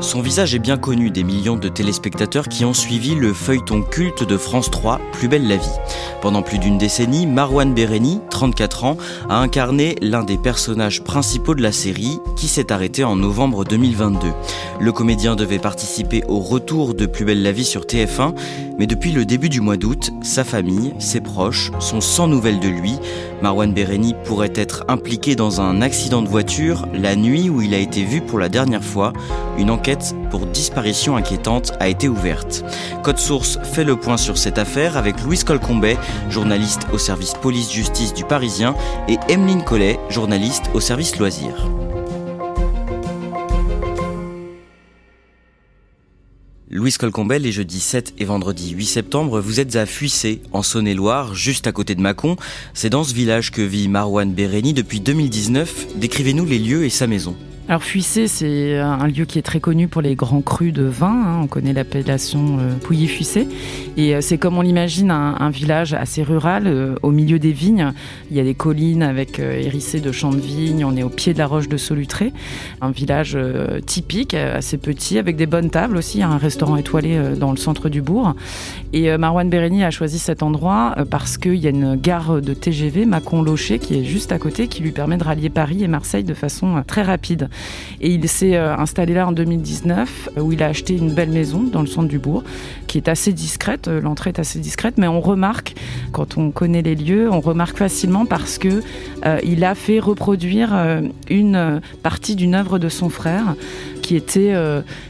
Son visage est bien connu des millions de téléspectateurs qui ont suivi le feuilleton culte de France 3, Plus belle la vie. Pendant plus d'une décennie, Marwan Bereni, 34 ans, a incarné l'un des personnages principaux de la série qui s'est arrêté en novembre 2022. Le comédien devait participer au retour de Plus belle la vie sur TF1, mais depuis le début du mois d'août, sa famille, ses proches sont sans nouvelles de lui. Marwan Bereni pourrait être impliqué dans un accident de voiture la nuit où il a été vu pour la dernière fois. Une enquête pour disparition inquiétante a été ouverte. Code Source fait le point sur cette affaire avec Louise Colcombet, journaliste au service police-justice du Parisien, et Emeline Collet, journaliste au service loisirs. Louise Colcombet, les jeudis 7 et vendredi 8 septembre, vous êtes à Fuissé, en Saône-et-Loire, juste à côté de Mâcon. C'est dans ce village que vit Marwan Bereni depuis 2019. Décrivez-nous les lieux et sa maison. Alors Fuissé, c'est un lieu qui est très connu pour les grands crus de vin. Hein. On connaît l'appellation euh, Pouilly-Fuissé. Et euh, c'est comme on l'imagine, un, village assez rural, euh, au milieu des vignes. Il y a des collines avec hérissées de champs de vignes. On est au pied de la roche de Solutré. Un village typique, assez petit, avec des bonnes tables aussi. Un restaurant étoilé dans le centre du bourg. Et Marwan a choisi cet endroit parce qu'il y a une gare de TGV, Mâcon-Locher, qui est juste à côté, qui lui permet de rallier Paris et Marseille de façon très rapide. Et il s'est euh, installé là en 2019, où il a acheté une belle maison dans le centre du bourg, qui est assez discrète. Euh, l'entrée est assez discrète, mais on remarque, quand on connaît les lieux, on remarque facilement parce que euh, il a fait reproduire une partie d'une œuvre de son frère qui était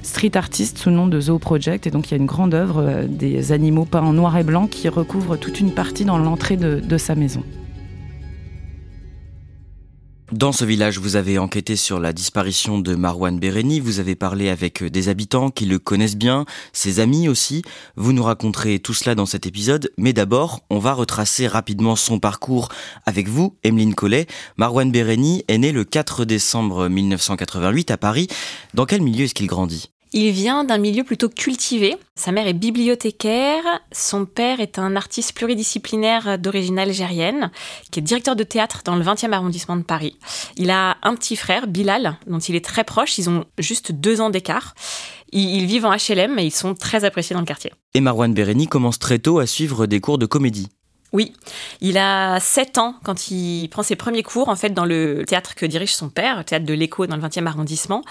street artiste sous le nom de Zoo Project. Et donc il y a une grande œuvre des animaux peints en noir et blanc qui recouvre toute une partie dans l'entrée de sa maison. Dans ce village, vous avez enquêté sur la disparition de Marwan Bereni, vous avez parlé avec des habitants qui le connaissent bien, ses amis aussi. Vous nous raconterez tout cela dans cet épisode, mais d'abord, on va retracer rapidement son parcours avec vous, Emeline Collet. Marwan Bereni est né le 4 décembre 1988 à Paris. Dans quel milieu est-ce qu'il grandit? Il vient d'un milieu plutôt cultivé. Sa mère est bibliothécaire, son père est un artiste pluridisciplinaire d'origine algérienne, qui est directeur de théâtre dans le 20e arrondissement de Paris. Il a un petit frère, Bilal, dont il est très proche, ils ont juste deux ans d'écart. Ils vivent en HLM et ils sont très appréciés dans le quartier. Et Marwan Bereni commence très tôt à suivre des cours de comédie. Oui, il a 7 ans quand il prend ses premiers cours en fait dans le théâtre que dirige son père, le théâtre de l'Écho dans le 20e arrondissement.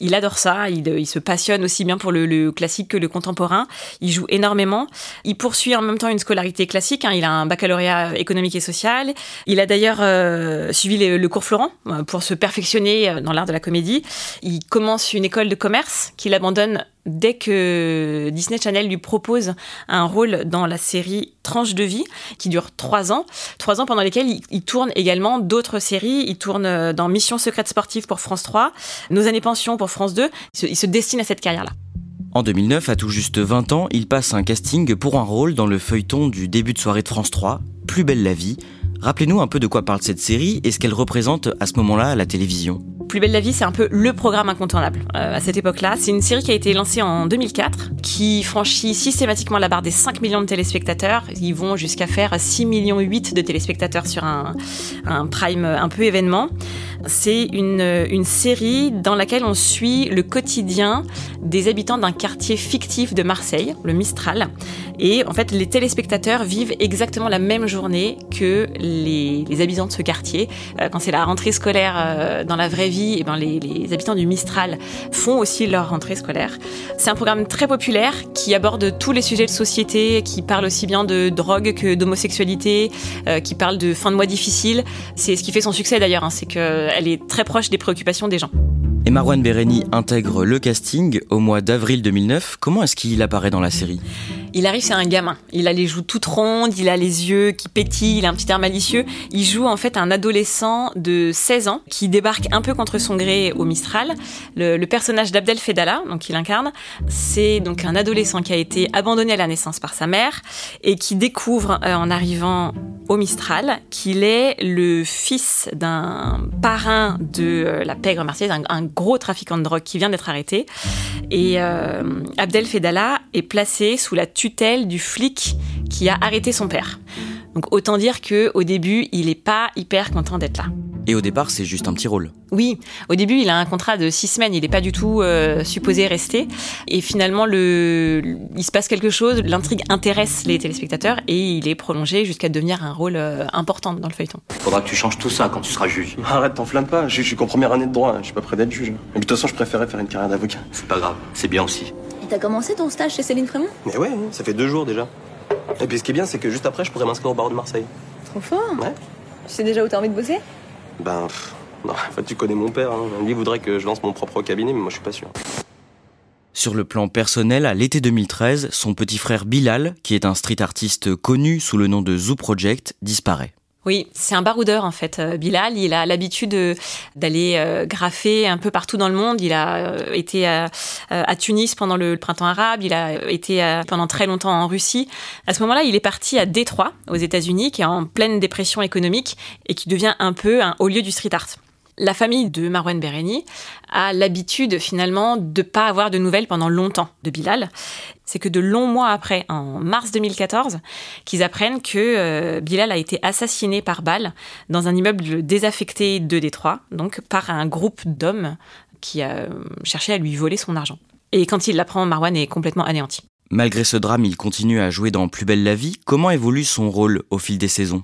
Il adore ça, il, se passionne aussi bien pour le, classique que le contemporain. Il joue énormément. Il poursuit en même temps une scolarité classique. Hein. Il a un baccalauréat économique et social. Il a d'ailleurs euh, suivi le cours Florent euh, pour se perfectionner euh, dans l'art de la comédie. Il commence une école de commerce qu'il abandonne dès que Disney Channel lui propose un rôle dans la série Tranche de vie, qui dure trois ans, trois ans pendant lesquels il, tourne également d'autres séries. Il tourne euh, dans Mission secrète sportive pour France 3, Nos années pension pour France 2. Il se, destine à cette carrière-là. En 2009, à tout juste 20 ans, il passe un casting pour un rôle dans le feuilleton du début de soirée de France 3, Plus belle la vie. Rappelez-nous un peu de quoi parle cette série et ce qu'elle représente à ce moment-là à la télévision. Plus belle la vie, c'est un peu le programme incontournable euh, à cette époque-là. C'est une série qui a été lancée en 2004, qui franchit systématiquement la barre des 5 millions de téléspectateurs. Ils vont jusqu'à faire 6 millions 8 de téléspectateurs sur un, un prime un peu événement. C'est une, une série dans laquelle on suit le quotidien des habitants d'un quartier fictif de Marseille, le Mistral. Et en fait, les téléspectateurs vivent exactement la même journée que les, habitants de ce quartier. Euh, quand c'est la rentrée scolaire euh, dans la vraie vie, et eh ben les, habitants du Mistral font aussi leur rentrée scolaire. C'est un programme très populaire qui aborde tous les sujets de société, qui parle aussi bien de drogue que d'homosexualité, euh, qui parle de fin de mois difficile. C'est ce qui fait son succès d'ailleurs, hein, c'est qu'elle est très proche des préoccupations des gens. Et Marwan Bereni intègre le casting au mois d'avril 2009. Comment est-ce qu'il apparaît dans la série? Il arrive, c'est un gamin. Il a les joues toutes rondes, il a les yeux qui pétillent, il a un petit air malicieux. Il joue en fait un adolescent de 16 ans qui débarque un peu contre son gré au Mistral. Le, personnage d'Abdel Fedala, donc il incarne, c'est donc un adolescent qui a été abandonné à la naissance par sa mère et qui découvre euh, en arrivant au Mistral qu'il est le fils d'un parrain de euh, la pègre marseillaise, un, gros trafiquant de drogue qui vient d'être arrêté. Et euh, Abdel Fedala est placé sous la tutelle du flic qui a arrêté son père. Donc autant dire que au début, il n'est pas hyper content d'être là. Et au départ, c'est juste un petit rôle. Oui, au début, il a un contrat de six semaines. Il n'est pas du tout euh, supposé rester. Et finalement, le... il se passe quelque chose. L'intrigue intéresse les téléspectateurs et il est prolongé jusqu'à devenir un rôle euh, important dans le feuilleton. Faudra que tu changes tout ça quand tu seras juge. Arrête, t'enflamme pas. Je, suis qu'en première année de droit. Je suis pas prêt d'être juge. Et de toute façon, je préférais faire une carrière d'avocat. C'est pas grave. C'est bien aussi. Et t'as commencé ton stage chez Céline Frémont? Mais ouais, ça fait deux jours déjà. Et puis ce qui est bien, c'est que juste après, je pourrais m'inscrire au barreau de Marseille. Trop fort Ouais. Tu sais déjà où t'as envie de bosser? Ben, non, enfin, tu connais mon père. Hein. Lui voudrait que je lance mon propre cabinet, mais moi je suis pas sûr. Sur le plan personnel, à l'été 2013, son petit frère Bilal, qui est un street artiste connu sous le nom de Zoo Project, disparaît. Oui, c'est un baroudeur en fait. Euh, Bilal, il a l'habitude d'aller euh, graffer un peu partout dans le monde. Il a euh, été à, Tunis pendant le printemps arabe. Il a été pendant très longtemps en Russie. À ce moment-là, il est parti à Détroit, aux États-Unis, qui est en pleine dépression économique et qui devient un peu un haut lieu du street art. La famille de Marwan Bereni a l'habitude finalement de pas avoir de nouvelles pendant longtemps de Bilal. C'est que de longs mois après, en mars 2014, qu'ils apprennent que euh, Bilal a été assassiné par balle dans un immeuble désaffecté de Détroit, donc par un groupe d'hommes qui a cherché à lui voler son argent. Et quand il l'apprend, Marwan est complètement anéanti. Malgré ce drame, il continue à jouer dans Plus belle la vie. Comment évolue son rôle au fil des saisons?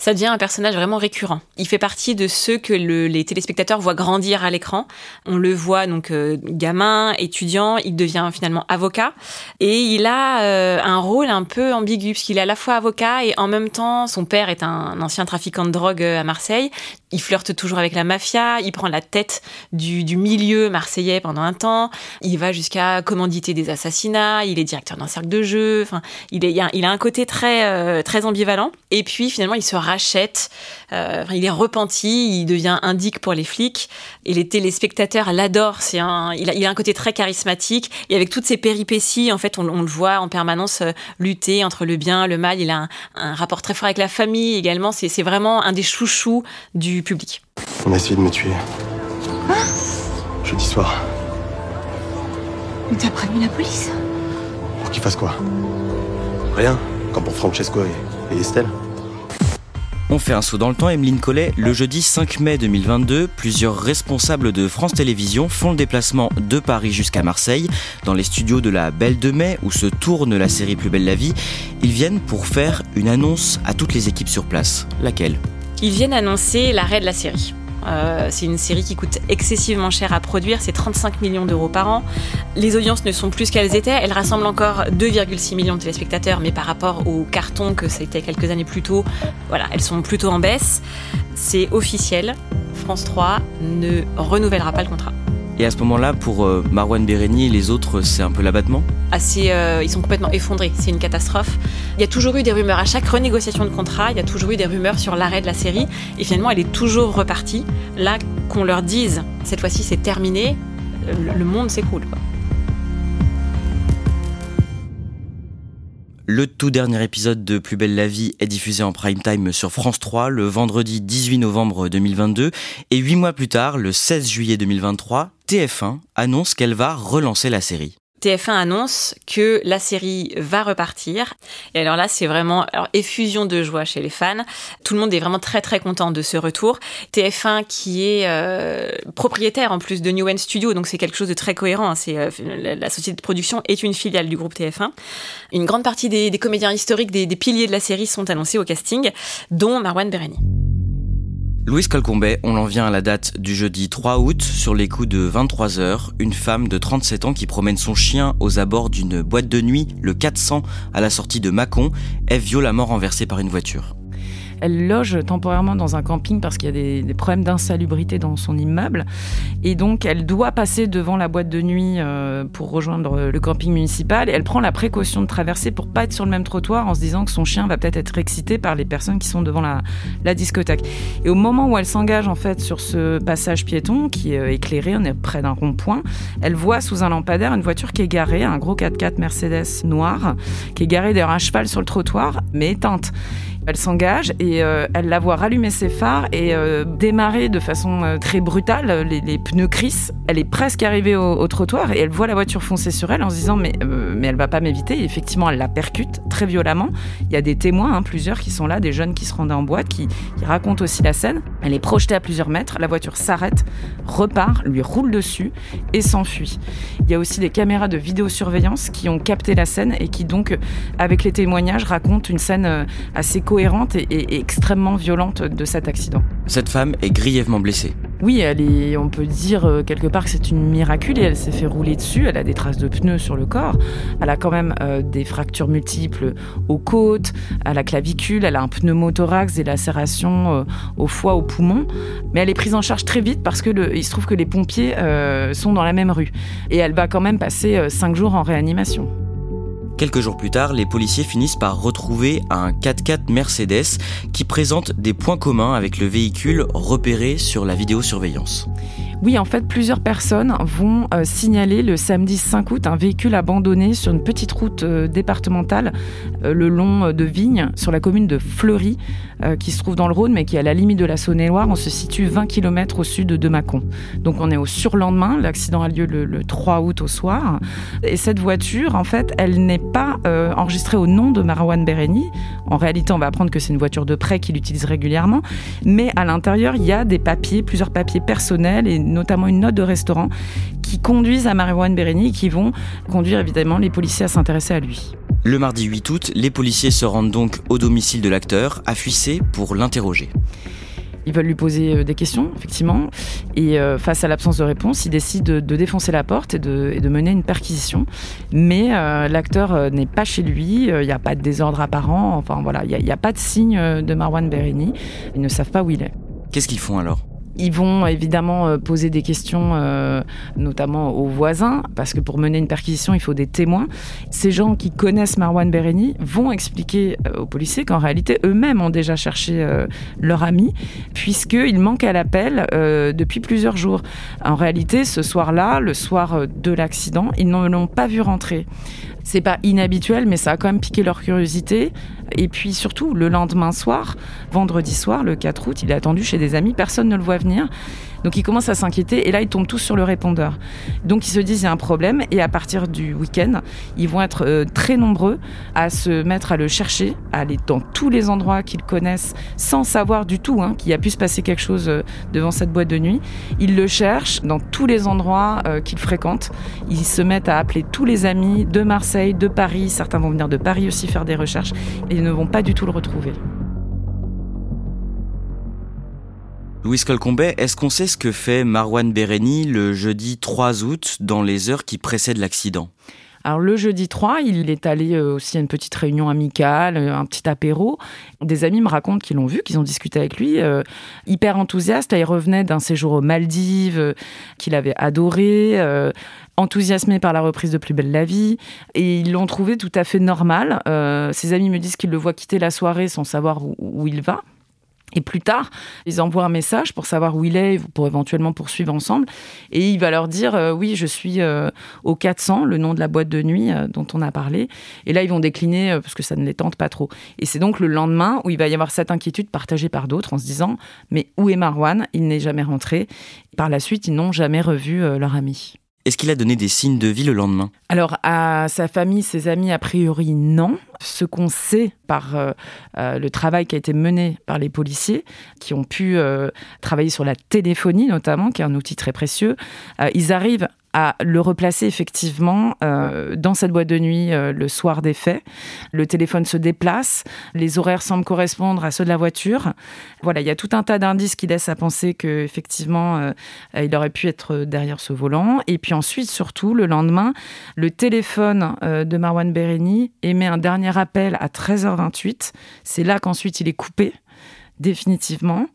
Ça devient un personnage vraiment récurrent. Il fait partie de ceux que les téléspectateurs voient grandir à l'écran. On le voit donc euh, gamin, étudiant, il devient finalement avocat et il a euh, un rôle un peu ambigu puisqu'il est à la fois avocat et en même temps son père est un ancien trafiquant de drogue euh, à Marseille. Il flirte toujours avec la mafia, il prend la tête du, milieu marseillais pendant un temps, il va jusqu'à commanditer des assassinats, il est directeur d'un cercle de jeu, enfin, il, a, un côté très, très ambivalent. Et puis finalement, il se rachète, euh, il est repenti, il devient indique pour les flics, et les téléspectateurs l'adorent. Un, il a, un côté très charismatique, et avec toutes ces péripéties, en fait, on, le voit en permanence euh, lutter entre le bien, le mal. Il a un, rapport très fort avec la famille également. C'est vraiment un des chouchous du public. On a essayé de me tuer. Quoi Jeudi soir. Mais t'as prévenu la police Pour qu'il fasse quoi? Rien, comme pour Francesco et Estelle. On fait un saut dans le temps, Emeline Collet. Le jeudi 5 mai 2022, plusieurs responsables de France Télévisions font le déplacement de Paris jusqu'à Marseille, dans les studios de la Belle de Mai, où se tourne la série Plus belle la vie. Ils viennent pour faire une annonce à toutes les équipes sur place. Laquelle? Ils viennent annoncer l'arrêt de la série. Euh, c'est une série qui coûte excessivement cher à produire, c'est 35 millions d'euros par an. Les audiences ne sont plus ce qu'elles étaient, elles rassemblent encore 2,6 millions de téléspectateurs, mais par rapport au carton que ça a été quelques années plus tôt, voilà, elles sont plutôt en baisse. C'est officiel, France 3 ne renouvellera pas le contrat. Et à ce moment-là, pour euh, Marwan et les autres, c'est un peu l'abattement? Assez, euh, Ils sont complètement effondrés, c'est une catastrophe. Il y a toujours eu des rumeurs, à chaque renégociation de contrat, il y a toujours eu des rumeurs sur l'arrêt de la série, et finalement elle est toujours repartie. Là, qu'on leur dise, cette fois-ci c'est terminé, le, monde s'écoule. Le tout dernier épisode de Plus belle la vie est diffusé en prime time sur France 3 le vendredi 18 novembre 2022 et huit mois plus tard, le 16 juillet 2023, TF1 annonce qu'elle va relancer la série. TF1 annonce que la série va repartir. Et alors là, c'est vraiment effusion de joie chez les fans. Tout le monde est vraiment très très content de ce retour. TF1 qui est euh, propriétaire en plus de New End Studio, donc c'est quelque chose de très cohérent. Hein. C'est euh, la, société de production est une filiale du groupe TF1. Une grande partie des, comédiens historiques, des, des, piliers de la série sont annoncés au casting, dont Marwan Bereni. Louise Colcombet, on en vient à la date du jeudi 3 août, sur les coups de 23h, une femme de 37 ans qui promène son chien aux abords d'une boîte de nuit, le 400, à la sortie de Mâcon, est violemment renversée par une voiture. Elle loge temporairement dans un camping parce qu'il y a des, problèmes d'insalubrité dans son immeuble. Et donc, elle doit passer devant la boîte de nuit euh, pour rejoindre le camping municipal. Et elle prend la précaution de traverser pour pas être sur le même trottoir en se disant que son chien va peut-être être excité par les personnes qui sont devant la, discothèque. Et au moment où elle s'engage en fait sur ce passage piéton qui est euh, éclairé, on est près d'un rond-point, elle voit sous un lampadaire une voiture qui est garée, un gros 4x4 Mercedes noir, qui est garée d'ailleurs à cheval sur le trottoir, mais éteinte. Elle s'engage et euh, elle la voit rallumer ses phares et euh, démarrer de façon euh, très brutale. Les, pneus crissent. Elle est presque arrivée au, trottoir et elle voit la voiture foncer sur elle en se disant mais, mais elle va pas m'éviter. Effectivement, elle la percute très violemment. Il y a des témoins, hein, plusieurs qui sont là, des jeunes qui se rendaient en boîte, qui racontent aussi la scène. Elle est projetée à plusieurs mètres. La voiture s'arrête, repart, lui roule dessus et s'enfuit. Il y a aussi des caméras de vidéosurveillance qui ont capté la scène et qui donc, avec les témoignages, racontent une scène assez cohérente et, et, extrêmement violente de cet accident. Cette femme est grièvement blessée. Oui, elle est, on peut dire euh, quelque part que c'est une miracle et elle s'est fait rouler dessus. Elle a des traces de pneus sur le corps. Elle a quand même euh, des fractures multiples aux côtes, à la clavicule. Elle a un pneumothorax, des lacérations euh, au foie, au poumon. Mais elle est prise en charge très vite parce que le, il se trouve que les pompiers euh, sont dans la même rue. Et elle va quand même passer cinq jours en réanimation. Quelques jours plus tard, les policiers finissent par retrouver un 4x4 Mercedes qui présente des points communs avec le véhicule repéré sur la vidéosurveillance. Oui, en fait, plusieurs personnes vont euh, signaler le samedi 5 août un véhicule abandonné sur une petite route euh, départementale euh, le long de Vignes, sur la commune de Fleury, qui se trouve dans le Rhône, mais qui est à la limite de la Saône-et-Loire. On se situe 20 km au sud de Mâcon. Donc on est au surlendemain. L'accident a lieu le, 3 août au soir. Et cette voiture, en fait, elle n'est pas euh, enregistrée au nom de Marwan Bereni. En réalité, on va apprendre que c'est une voiture de prêt qu'il utilise régulièrement. Mais à l'intérieur, il y a des papiers, plusieurs papiers personnels et notamment une note de restaurant qui conduisent à Marwan Bereni et qui vont conduire évidemment les policiers à s'intéresser à lui. Le mardi 8 août, les policiers se rendent donc au domicile de l'acteur, à Fuissé, pour l'interroger. Ils veulent lui poser euh, des questions, effectivement. Et euh, face à l'absence de réponse, ils décident de, défoncer la porte et de, mener une perquisition. Mais euh, l'acteur n'est pas chez lui, il n'y a pas de désordre apparent, enfin voilà, il n'y a, pas de signe de Marwan Berini. Ils ne savent pas où il est. Qu'est-ce qu'ils font alors? Ils vont évidemment euh, poser des questions, euh, notamment aux voisins, parce que pour mener une perquisition, il faut des témoins. Ces gens qui connaissent Marwan Bereni vont expliquer euh, aux policiers qu'en réalité, eux-mêmes ont déjà cherché leur ami, puisqu'ils manquent à l'appel depuis plusieurs jours. En réalité, ce soir-là, le soir de l'accident, ils ne l'ont pas vu rentrer. C'est pas inhabituel, mais ça a quand même piqué leur curiosité. Et puis surtout, le lendemain soir, vendredi soir, le 4 août, il est attendu chez des amis, personne ne le voit venir. Donc ils commencent à s'inquiéter et là ils tombent tous sur le répondeur. Donc ils se disent il y a un problème et à partir du week-end, ils vont être euh, très nombreux à se mettre à le chercher, à aller dans tous les endroits qu'ils connaissent sans savoir du tout hein, qu'il a pu se passer quelque chose euh, devant cette boîte de nuit. Ils le cherchent dans tous les endroits euh, qu'ils fréquentent. Ils se mettent à appeler tous les amis de Marseille, de Paris. Certains vont venir de Paris aussi faire des recherches et ils ne vont pas du tout le retrouver. Louis Colcombet, est-ce qu'on sait ce que fait Marwan Bereni le jeudi 3 août dans les heures qui précèdent l'accident? Alors le jeudi 3, il est allé euh, aussi à une petite réunion amicale, euh, un petit apéro. Des amis me racontent qu'ils l'ont vu, qu'ils ont discuté avec lui, euh, hyper enthousiaste. Il revenait d'un séjour aux Maldives qu'il avait adoré, enthousiasmé par la reprise de Plus belle la vie, et ils l'ont trouvé tout à fait normal. Ses amis me disent qu'ils le voient quitter la soirée sans savoir où il va. Et plus tard, ils envoient un message pour savoir où il est, pour éventuellement poursuivre ensemble. Et il va leur dire euh, Oui, je suis euh, au 400, le nom de la boîte de nuit euh, dont on a parlé. Et là, ils vont décliner euh, parce que ça ne les tente pas trop. Et c'est donc le lendemain où il va y avoir cette inquiétude partagée par d'autres en se disant Mais où est Marwan? Il n'est jamais rentré. Par la suite, ils n'ont jamais revu leur ami. Est-ce qu'il a donné des signes de vie le lendemain? Alors, à sa famille, ses amis, a priori, non. Ce qu'on sait par euh, euh, le travail qui a été mené par les policiers, qui ont pu euh, travailler sur la téléphonie notamment, qui est un outil très précieux, ils arrivent à le replacer effectivement euh, dans cette boîte de nuit euh, le soir des faits. Le téléphone se déplace, les horaires semblent correspondre à ceux de la voiture. Voilà, il y a tout un tas d'indices qui laissent à penser que effectivement euh, il aurait pu être derrière ce volant. Et puis ensuite, surtout le lendemain, le téléphone de Marwan Bereni émet un dernier appel à 13h28. C'est là qu'ensuite il est coupé définitivement.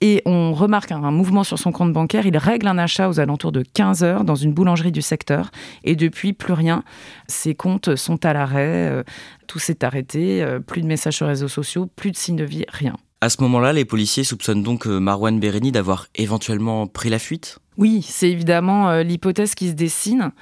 Et on remarque un, mouvement sur son compte bancaire. Il règle un achat aux alentours de 15 heures dans une boulangerie du secteur. Et depuis, plus rien. Ses comptes sont à l'arrêt. Euh, tout s'est arrêté. Euh, plus de messages sur les réseaux sociaux, plus de signes de vie, rien. À ce moment-là, les policiers soupçonnent donc euh, Marwan Bereni d'avoir éventuellement pris la fuite? Oui, c'est évidemment l'hypothèse qui se dessine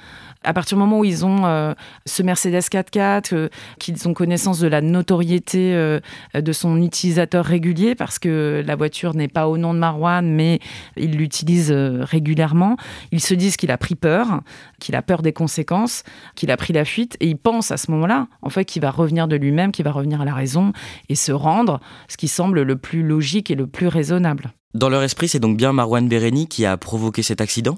à partir du moment où ils ont euh, ce Mercedes 4x4, euh, qu'ils ont connaissance de la notoriété euh, de son utilisateur régulier, parce que la voiture n'est pas au nom de Marwan, mais il l'utilise régulièrement, ils se disent qu'il a pris peur, qu'il a peur des conséquences, qu'il a pris la fuite, et ils pensent à ce moment-là, en fait, qu'il va revenir de lui-même, qu'il va revenir à la raison et se rendre, ce qui semble le plus logique et le plus raisonnable. Dans leur esprit, c'est donc bien Marwan Bereni qui a provoqué cet accident?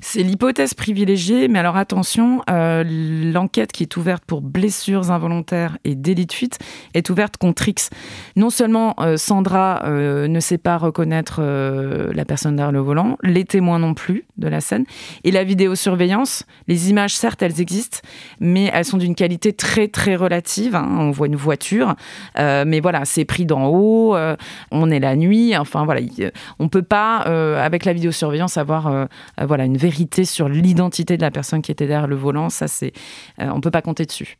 C'est l'hypothèse privilégiée, mais alors attention, euh, l'enquête qui est ouverte pour blessures involontaires et délit de fuite est ouverte contre X. Non seulement euh, Sandra euh, ne sait pas reconnaître la personne derrière le volant, les témoins non plus de la scène, et la vidéosurveillance, les images certes elles existent, mais elles sont d'une qualité très très relative. Hein. On voit une voiture, mais voilà, c'est pris d'en haut, on est la nuit, enfin voilà, on peut pas avec la vidéosurveillance avoir voilà une vérité sur l'identité de la personne qui était derrière le volant. Ça, c'est, euh, on peut pas compter dessus.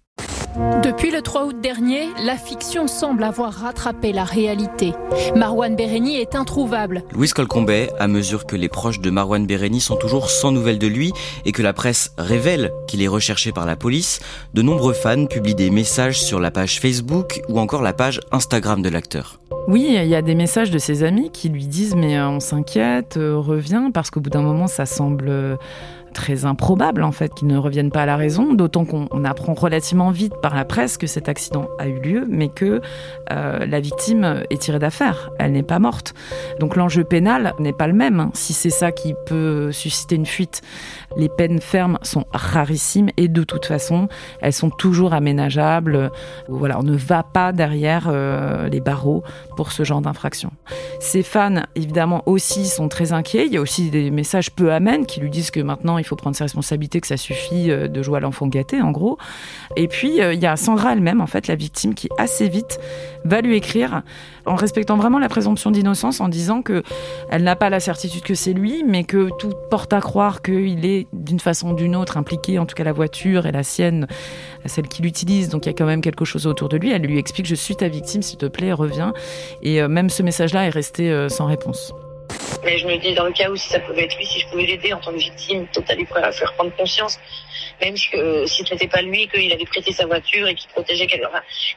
Depuis le 3 août dernier, la fiction semble avoir rattrapé la réalité. Marwan Bereni est introuvable. Louise Colcombet, à mesure que les proches de Marwan Bereni sont toujours sans nouvelles de lui et que la presse révèle qu'il est recherché par la police, de nombreux fans publient des messages sur la page Facebook ou encore la page Instagram de l'acteur. Oui, il y a des messages de ses amis qui lui disent mais euh, on s'inquiète, euh, reviens parce qu'au bout d'un moment ça semble euh, très improbable en fait qu'ils ne reviennent pas à la raison, d'autant qu'on apprend relativement vite par la presse que cet accident a eu lieu, mais que euh, la victime est tirée d'affaire, elle n'est pas morte. Donc l'enjeu pénal n'est pas le même. Hein. Si c'est ça qui peut susciter une fuite, les peines fermes sont rarissimes et de toute façon, elles sont toujours aménageables. Voilà, on ne va pas derrière euh, les barreaux pour ce genre d'infraction. Ses fans, évidemment, aussi sont très inquiets. Il y a aussi des messages peu amènes qui lui disent que maintenant il faut prendre ses responsabilités, que ça suffit euh, de jouer à l'enfant gâté, en gros. Et puis, euh, il y a Sandra elle-même, en fait, la victime, qui assez vite va lui écrire en respectant vraiment la présomption d'innocence, en disant que elle n'a pas la certitude que c'est lui, mais que tout porte à croire qu'il est d'une façon ou d'une autre impliqué, en tout cas la voiture et la sienne, celle qu'il utilise, donc il y a quand même quelque chose autour de lui. Elle lui explique Je suis ta victime, s'il te plaît, reviens. Et euh, même ce message-là est resté sans réponse. Mais je me dis, dans le cas où si ça pouvait être lui, si je pouvais l'aider en tant que victime, totalement prêt à faire prendre conscience, même si, euh, si ce n'était pas lui, qu'il avait prêté sa voiture et qu'il protégeait quelqu'un.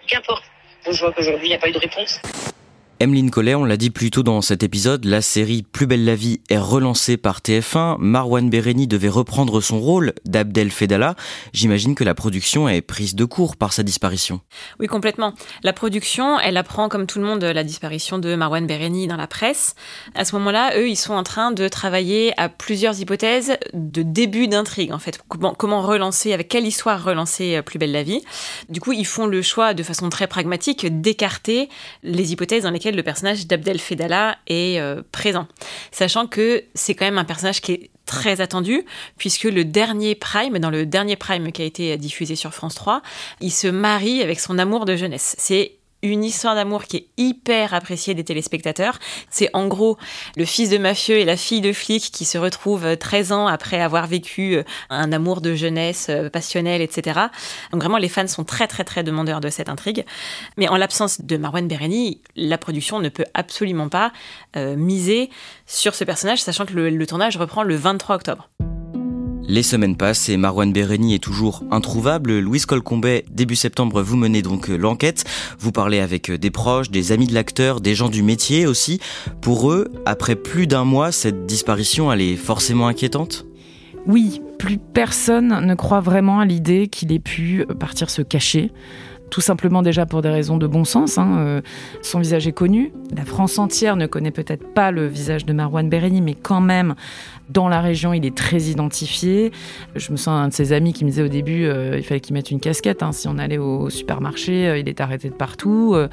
Qu'importe. Je vois qu'aujourd'hui, il n'y a pas eu de réponse. Emeline Collet, on l'a dit plus tôt dans cet épisode, la série Plus belle la vie est relancée par TF1. Marwan Bereni devait reprendre son rôle d'Abdel Fedala. J'imagine que la production est prise de court par sa disparition. Oui, complètement. La production, elle apprend comme tout le monde la disparition de Marwan Bereni dans la presse. À ce moment-là, eux, ils sont en train de travailler à plusieurs hypothèses de début d'intrigue, en fait. Comment, comment relancer, avec quelle histoire relancer Plus belle la vie. Du coup, ils font le choix de façon très pragmatique d'écarter les hypothèses dans lesquelles le personnage d'Abdel Fedala est euh, présent. Sachant que c'est quand même un personnage qui est très attendu, puisque le dernier Prime, dans le dernier Prime qui a été diffusé sur France 3, il se marie avec son amour de jeunesse. C'est une histoire d'amour qui est hyper appréciée des téléspectateurs. C'est en gros le fils de mafieux et la fille de flic qui se retrouvent 13 ans après avoir vécu euh, un amour de jeunesse euh, passionnel, etc. Donc vraiment, les fans sont très très très demandeurs de cette intrigue. Mais en l'absence de Marwan Bereni, la production ne peut absolument pas euh, miser sur ce personnage, sachant que le tournage reprend le 23 octobre. Les semaines passent et Marwan Bereni est toujours introuvable. Louise Colcombet, début septembre, vous menez donc euh, l'enquête. Vous parlez avec euh, des proches, des amis de l'acteur, des gens du métier aussi. Pour eux, après plus d'un mois, cette disparition, elle est forcément inquiétante? Oui, plus personne ne croit vraiment à l'idée qu'il ait pu partir se cacher tout simplement déjà pour des raisons de bon sens. Hein, euh, son visage est connu. La France entière ne connaît peut-être pas le visage de Marwan Bereni, mais quand même, Dans la région, il est très identifié. Je me sens un de ses amis qui me disait au début, euh, il fallait qu'il mette une casquette. Hein. Si on allait au supermarché, euh, il est arrêté de partout. Euh.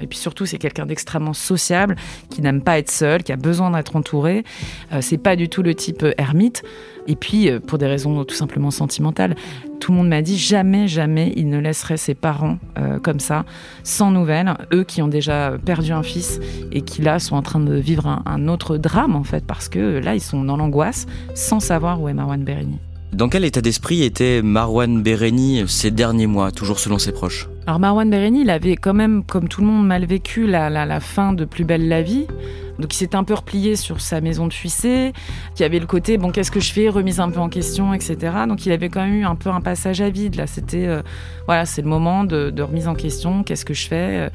et puis surtout, c'est quelqu'un d'extrêmement sociable, qui n'aime pas être seul, qui a besoin d'être entouré. c'est pas du tout le type ermite. Et puis, pour des raisons tout simplement sentimentales, tout le monde m'a dit jamais, jamais il ne laisserait ses parents comme ça, sans nouvelles. Eux qui ont déjà perdu un fils et qui là sont en train de vivre un, un autre drame en fait, parce que là ils sont dans l'angoisse sans savoir où est Marwan Bereni. Dans quel état d'esprit était Marwan Bereni ces derniers mois, toujours selon ses proches? Alors Marwan Bereni, il avait quand même, comme tout le monde, mal vécu la, la, la fin de Plus belle la vie. Donc il s'est un peu replié sur sa maison de Fuissé, qui avait le côté bon qu'est-ce que je fais, remise un peu en question, etc. Donc il avait quand même eu un peu un passage à vide. Là, c'était euh, voilà, c'est le moment de, remise en question, qu'est-ce que je fais.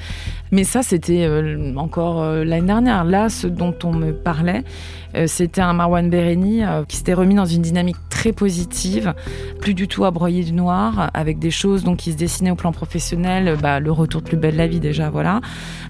Mais ça, c'était euh, encore euh, l'année dernière. Là, ce dont on me parlait, c'était un Marwan Bereni qui s'était remis dans une dynamique très positive, plus du tout à broyer du noir, avec des choses donc qui se dessinaient au plan professionnel, bah, le retour de plus belle la vie déjà, voilà.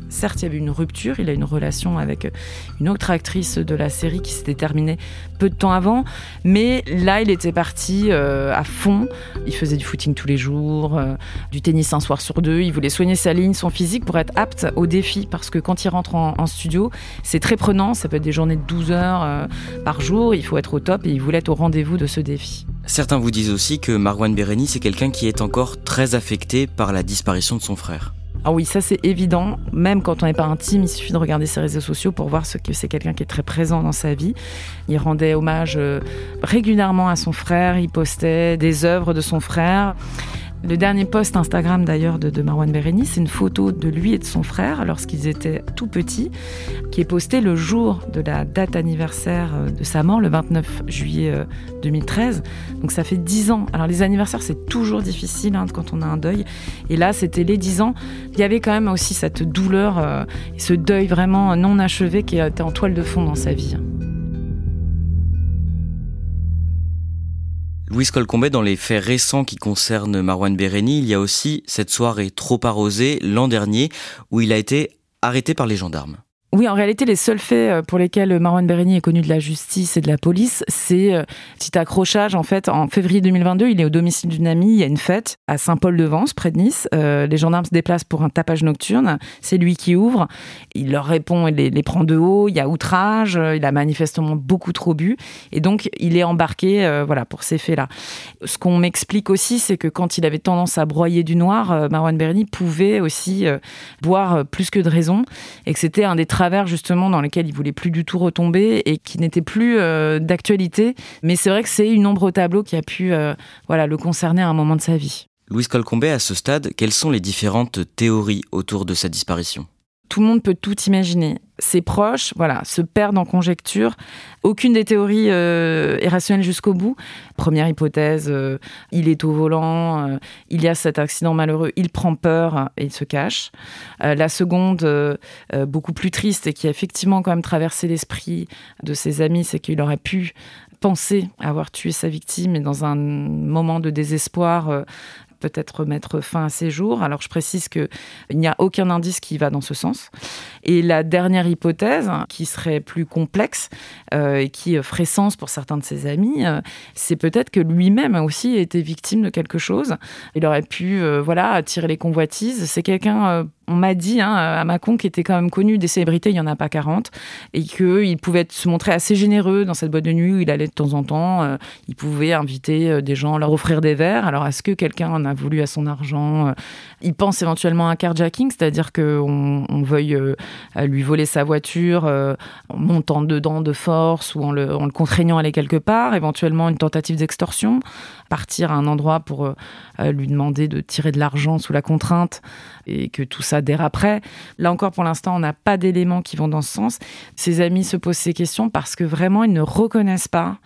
Certes, il y avait une rupture, il a une relation avec une autre actrice de la série qui s'était terminée peu de temps avant, mais là, il était parti euh, à fond. Il faisait du footing tous les jours, euh, du tennis un soir sur deux. Il voulait soigner sa ligne, son physique pour être apte au défi, parce que quand il rentre en, studio, c'est très prenant. Ça peut être des journées de 12 heures euh, par jour. Il faut être au top et il voulait être au rendez-vous de ce défi. Certains vous disent aussi que Marwan Bereni, c'est quelqu'un qui est encore très affecté par la disparition de son frère. Ah oui, ça c'est évident. Même quand on n'est pas intime, il suffit de regarder ses réseaux sociaux pour voir ce que c'est quelqu'un qui est très présent dans sa vie. Il rendait hommage euh, régulièrement à son frère, il postait des œuvres de son frère. Le dernier post Instagram d'ailleurs de, Marwan Bereni, c'est une photo de lui et de son frère lorsqu'ils étaient tout petits, qui est postée le jour de la date anniversaire euh, de sa mort, le 29 juillet 2013. Euh, Donc ça fait 10 ans. Alors les anniversaires, c'est toujours difficile hein, quand on a un deuil. Et là, c'était les 10 ans. Il y avait quand même aussi cette douleur, euh, ce deuil vraiment non achevé qui était en toile de fond dans sa vie. Louise Colcombet, dans les faits récents qui concernent Marwan Bereni, il y a aussi cette soirée trop arrosée l'an dernier où il a été arrêté par les gendarmes. Oui, en réalité, les seuls faits euh, pour lesquels Marwan Bereni est connu de la justice et de la police, c'est euh, petit accrochage. En fait, en février 2022, il est au domicile d'une amie. Il y a une fête à Saint-Paul-de-Vence, près de Nice. Euh, les gendarmes se déplacent pour un tapage nocturne. C'est lui qui ouvre. Il leur répond, il les, prend de haut. Il y a outrage. Il a manifestement beaucoup trop bu. Et donc, il est embarqué voilà, pour ces faits-là. Ce qu'on m'explique aussi, c'est que quand il avait tendance à broyer du noir, Marwan Bereni pouvait aussi boire plus que de raison. Et que c'était un des justement dans lesquels il voulait plus du tout retomber et qui n'était plus euh, d'actualité. Mais c'est vrai que c'est une ombre au tableau qui a pu euh, voilà, le concerner à un moment de sa vie. Louise Colcombet, à ce stade, quelles sont les différentes théories autour de sa disparition? Tout le monde peut tout imaginer. Ses proches, voilà, se perdent en conjecture. Aucune des théories euh, est rationnelle jusqu'au bout. Première hypothèse, euh, il est au volant, euh, il y a cet accident malheureux, il prend peur et il se cache. la seconde, beaucoup plus triste et qui a effectivement quand même traversé l'esprit de ses amis, c'est qu'il aurait pu penser avoir tué sa victime et dans un moment de désespoir peut-être mettre fin à ses jours. Alors je précise qu'il n'y a aucun indice qui va dans ce sens. Et la dernière hypothèse, qui serait plus complexe euh, et qui ferait sens pour certains de ses amis, euh, c'est peut-être que lui-même aussi été victime de quelque chose. Il aurait pu euh, voilà attirer les convoitises. C'est quelqu'un on m'a dit hein, à Macron qui était quand même connu des célébrités, il n'y en a pas 40, et qu'il pouvait se montrer assez généreux dans cette boîte de nuit où il allait de temps en temps. Euh, il pouvait inviter euh, des gens, leur offrir des verres. Alors, est-ce que quelqu'un en a voulu à son argent euh, Il pense éventuellement à un carjacking, c'est-à-dire qu'on on veuille lui voler sa voiture en montant dedans de force ou en le, en le contraignant à aller quelque part, éventuellement une tentative d'extorsion, partir à un endroit pour lui demander de tirer de l'argent sous la contrainte et que tout ça déraperait. Là encore, pour l'instant, on n'a pas d'éléments qui vont dans ce sens. Ses amis se posent ces questions parce que vraiment, ils ne reconnaissent pas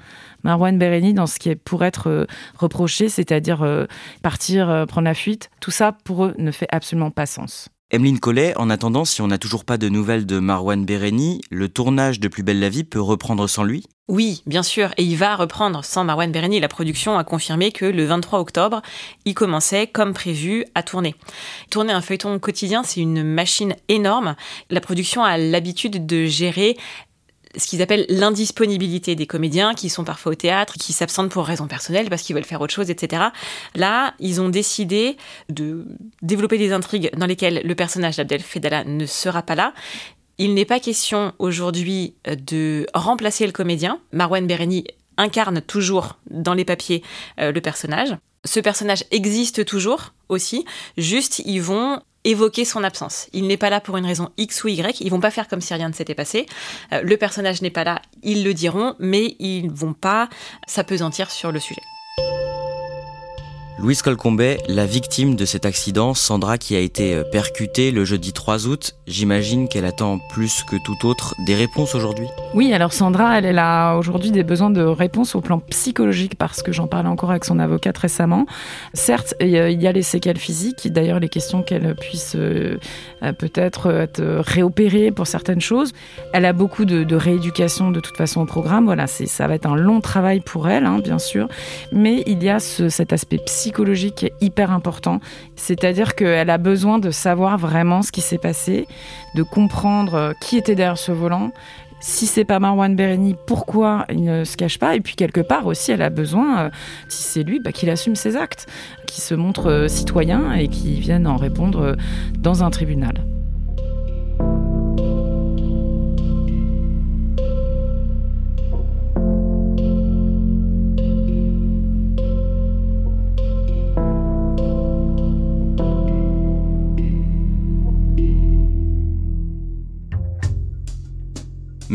Marwan Bereni dans ce qui est pour être euh, reproché, c'est-à-dire euh, partir, euh, prendre la fuite. Tout ça, pour eux, ne fait absolument pas sens. Emeline Collet, en attendant, si on n'a toujours pas de nouvelles de Marwan Bereni, le tournage de Plus belle la vie peut reprendre sans lui? Oui, bien sûr, et il va reprendre sans Marwan Bereni. La production a confirmé que le 23 octobre, il commençait, comme prévu, à tourner. Tourner un feuilleton quotidien, c'est une machine énorme. La production a l'habitude de gérer ce qu'ils appellent l'indisponibilité des comédiens qui sont parfois au théâtre, qui s'absentent pour raisons personnelles parce qu'ils veulent faire autre chose, etc. Là, ils ont décidé de développer des intrigues dans lesquelles le personnage d'Abdel Fedala ne sera pas là. Il n'est pas question aujourd'hui de remplacer le comédien. Marwan Bereni incarne toujours dans les papiers euh, le personnage. Ce personnage existe toujours aussi, juste ils vont évoquer son absence. Il n'est pas là pour une raison X ou Y, ils vont pas faire comme si rien ne s'était passé. Euh, le personnage n'est pas là, ils le diront, mais ils vont pas s'apesantir sur le sujet. Louise Colcombet, la victime de cet accident, Sandra qui a été euh, percutée le jeudi 3 août, j'imagine qu'elle attend plus que tout autre des réponses aujourd'hui. Oui, alors Sandra, elle, a aujourd'hui des besoins de réponses au plan psychologique parce que j'en parlais encore avec son avocate récemment. Certes, il y a les séquelles physiques, d'ailleurs les questions qu'elle puisse euh, euh, peut-être être réopérée pour certaines choses. Elle a beaucoup de, rééducation de toute façon au programme, voilà, ça va être un long travail pour elle, hein, bien sûr, mais il y a ce, cet aspect psychologique psychologique hyper important. C'est-à-dire qu'elle a besoin de savoir vraiment ce qui s'est passé, de comprendre euh, qui était derrière ce volant. Si c'est pas Marwan Bereni, pourquoi il ne se cache pas Et puis quelque part aussi, elle a besoin, euh, si c'est lui, bah, qu'il assume ses actes, qu'il se montre euh, citoyen et qu'il vienne en répondre dans un tribunal.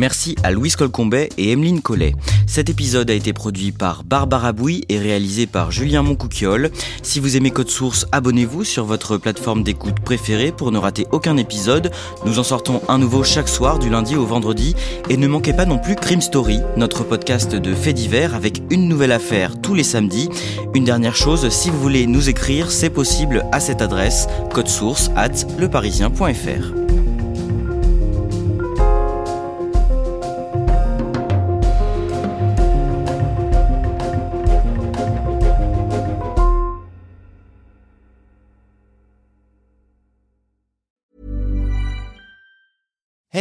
Merci à Louise Colcombet et Emeline Collet. Cet épisode a été produit par Barbara Bouy et réalisé par Julien Moncouquiole. Si vous aimez Code Source, abonnez-vous sur votre plateforme d'écoute préférée pour ne rater aucun épisode. Nous en sortons un nouveau chaque soir du lundi au vendredi. Et ne manquez pas non plus Crime Story, notre podcast de faits divers avec une nouvelle affaire tous les samedis. Une dernière chose, si vous voulez nous écrire, c'est possible à cette adresse, code source at leparisien.fr.